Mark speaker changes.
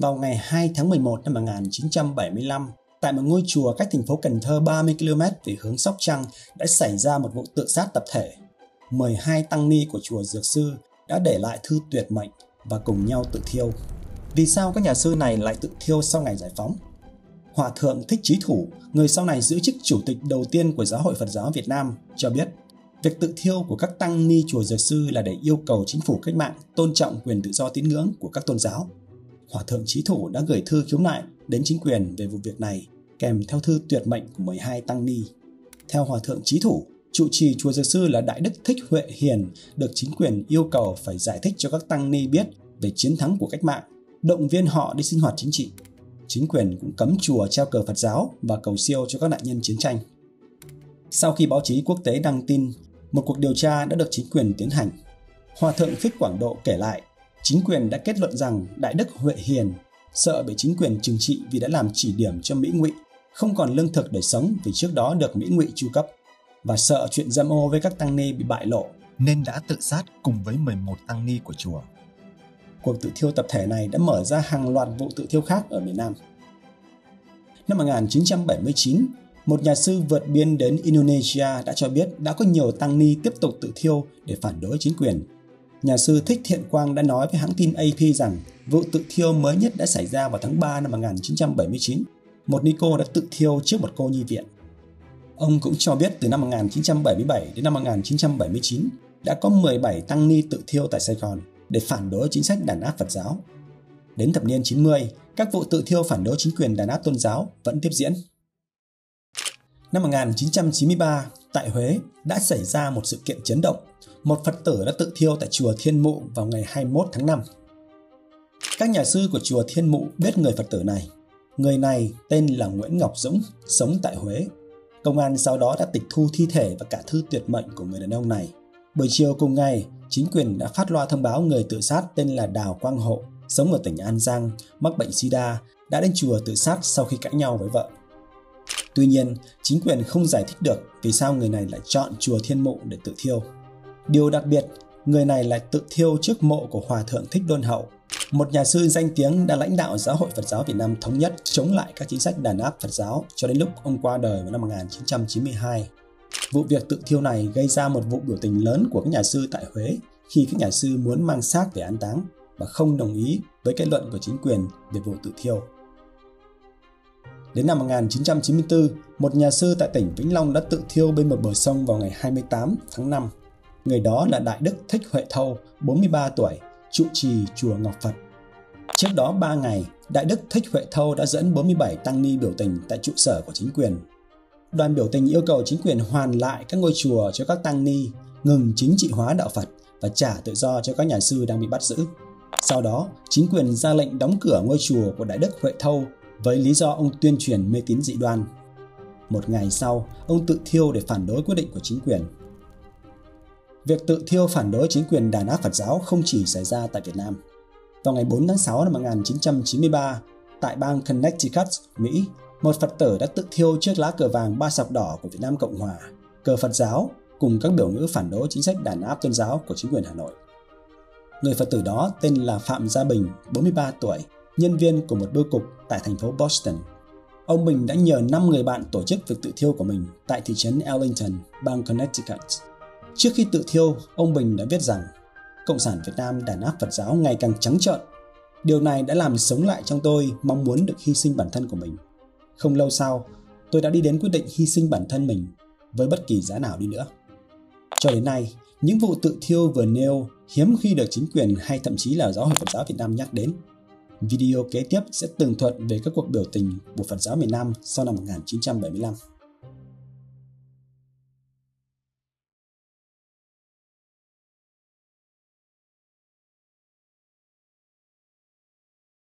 Speaker 1: vào ngày 2 tháng 11 năm 1975, tại một ngôi chùa cách thành phố Cần Thơ 30 km về hướng Sóc Trăng đã xảy ra một vụ tự sát tập thể. 12 tăng ni của chùa Dược Sư đã để lại thư tuyệt mệnh và cùng nhau tự thiêu. Vì sao các nhà sư này lại tự thiêu sau ngày giải phóng? Hòa thượng Thích Chí Thủ, người sau này giữ chức chủ tịch đầu tiên của Giáo hội Phật giáo Việt Nam, cho biết việc tự thiêu của các tăng ni chùa Dược Sư là để yêu cầu chính phủ cách mạng tôn trọng quyền tự do tín ngưỡng của các tôn giáo. Hòa thượng Chí Thủ đã gửi thư khiếu nại đến chính quyền về vụ việc này, kèm theo thư tuyệt mệnh của 12 tăng ni. Theo Hòa thượng Chí Thủ, trụ trì chùa Dược Sư là Đại Đức Thích Huệ Hiền được chính quyền yêu cầu phải giải thích cho các tăng ni biết về chiến thắng của cách mạng, động viên họ đi sinh hoạt chính trị chính quyền cũng cấm chùa treo cờ Phật giáo và cầu siêu cho các nạn nhân chiến tranh. Sau khi báo chí quốc tế đăng tin, một cuộc điều tra đã được chính quyền tiến hành. Hòa thượng Thích Quảng Độ kể lại, chính quyền đã kết luận rằng Đại Đức Huệ Hiền sợ bị chính quyền trừng trị vì đã làm chỉ điểm cho Mỹ Ngụy, không còn lương thực để sống vì trước đó được Mỹ Ngụy chu cấp và sợ chuyện dâm ô với các tăng ni bị bại lộ nên đã tự sát cùng với 11 tăng ni của chùa cuộc tự thiêu tập thể này đã mở ra hàng loạt vụ tự thiêu khác ở miền Nam. Năm 1979, một nhà sư vượt biên đến Indonesia đã cho biết đã có nhiều tăng ni tiếp tục tự thiêu để phản đối chính quyền. Nhà sư Thích Thiện Quang đã nói với hãng tin AP rằng vụ tự thiêu mới nhất đã xảy ra vào tháng 3 năm 1979. Một ni cô đã tự thiêu trước một cô nhi viện. Ông cũng cho biết từ năm 1977 đến năm 1979 đã có 17 tăng ni tự thiêu tại Sài Gòn để phản đối chính sách đàn áp Phật giáo. Đến thập niên 90, các vụ tự thiêu phản đối chính quyền đàn áp tôn giáo vẫn tiếp diễn. Năm 1993, tại Huế đã xảy ra một sự kiện chấn động. Một Phật tử đã tự thiêu tại chùa Thiên Mụ vào ngày 21 tháng 5. Các nhà sư của chùa Thiên Mụ biết người Phật tử này. Người này tên là Nguyễn Ngọc Dũng, sống tại Huế. Công an sau đó đã tịch thu thi thể và cả thư tuyệt mệnh của người đàn ông này. Buổi chiều cùng ngày, chính quyền đã phát loa thông báo người tự sát tên là Đào Quang Hộ, sống ở tỉnh An Giang, mắc bệnh sida, đã đến chùa tự sát sau khi cãi nhau với vợ. Tuy nhiên, chính quyền không giải thích được vì sao người này lại chọn chùa Thiên Mộ để tự thiêu. Điều đặc biệt, người này lại tự thiêu trước mộ của Hòa Thượng Thích Đôn Hậu, một nhà sư danh tiếng đã lãnh đạo Giáo hội Phật giáo Việt Nam thống nhất chống lại các chính sách đàn áp Phật giáo cho đến lúc ông qua đời vào năm 1992. Vụ việc tự thiêu này gây ra một vụ biểu tình lớn của các nhà sư tại Huế khi các nhà sư muốn mang xác về an táng và không đồng ý với kết luận của chính quyền về vụ tự thiêu. Đến năm 1994, một nhà sư tại tỉnh Vĩnh Long đã tự thiêu bên một bờ sông vào ngày 28 tháng 5. Người đó là Đại Đức Thích Huệ Thâu, 43 tuổi, trụ trì chùa Ngọc Phật. Trước đó 3 ngày, Đại Đức Thích Huệ Thâu đã dẫn 47 tăng ni biểu tình tại trụ sở của chính quyền Đoàn biểu tình yêu cầu chính quyền hoàn lại các ngôi chùa cho các tăng ni, ngừng chính trị hóa đạo Phật và trả tự do cho các nhà sư đang bị bắt giữ. Sau đó, chính quyền ra lệnh đóng cửa ngôi chùa của Đại Đức Huệ Thâu với lý do ông tuyên truyền mê tín dị đoan. Một ngày sau, ông tự thiêu để phản đối quyết định của chính quyền. Việc tự thiêu phản đối chính quyền đàn áp Phật giáo không chỉ xảy ra tại Việt Nam. Vào ngày 4 tháng 6 năm 1993, tại bang Connecticut, Mỹ, một Phật tử đã tự thiêu chiếc lá cờ vàng ba sọc đỏ của Việt Nam Cộng Hòa, cờ Phật giáo cùng các biểu ngữ phản đối chính sách đàn áp tôn giáo của chính quyền Hà Nội. Người Phật tử đó tên là Phạm Gia Bình, 43 tuổi, nhân viên của một bưu cục tại thành phố Boston. Ông Bình đã nhờ 5 người bạn tổ chức việc tự thiêu của mình tại thị trấn Ellington, bang Connecticut. Trước khi tự thiêu, ông Bình đã viết rằng Cộng sản Việt Nam đàn áp Phật giáo ngày càng trắng trợn. Điều này đã làm sống lại trong tôi mong muốn được hy sinh bản thân của mình. Không lâu sau, tôi đã đi đến quyết định hy sinh bản thân mình với bất kỳ giá nào đi nữa. Cho đến nay, những vụ tự thiêu vừa nêu hiếm khi được chính quyền hay thậm chí là giáo hội Phật giáo Việt Nam nhắc đến. Video kế tiếp sẽ tường thuật về các cuộc biểu tình của Phật giáo miền Nam sau năm 1975.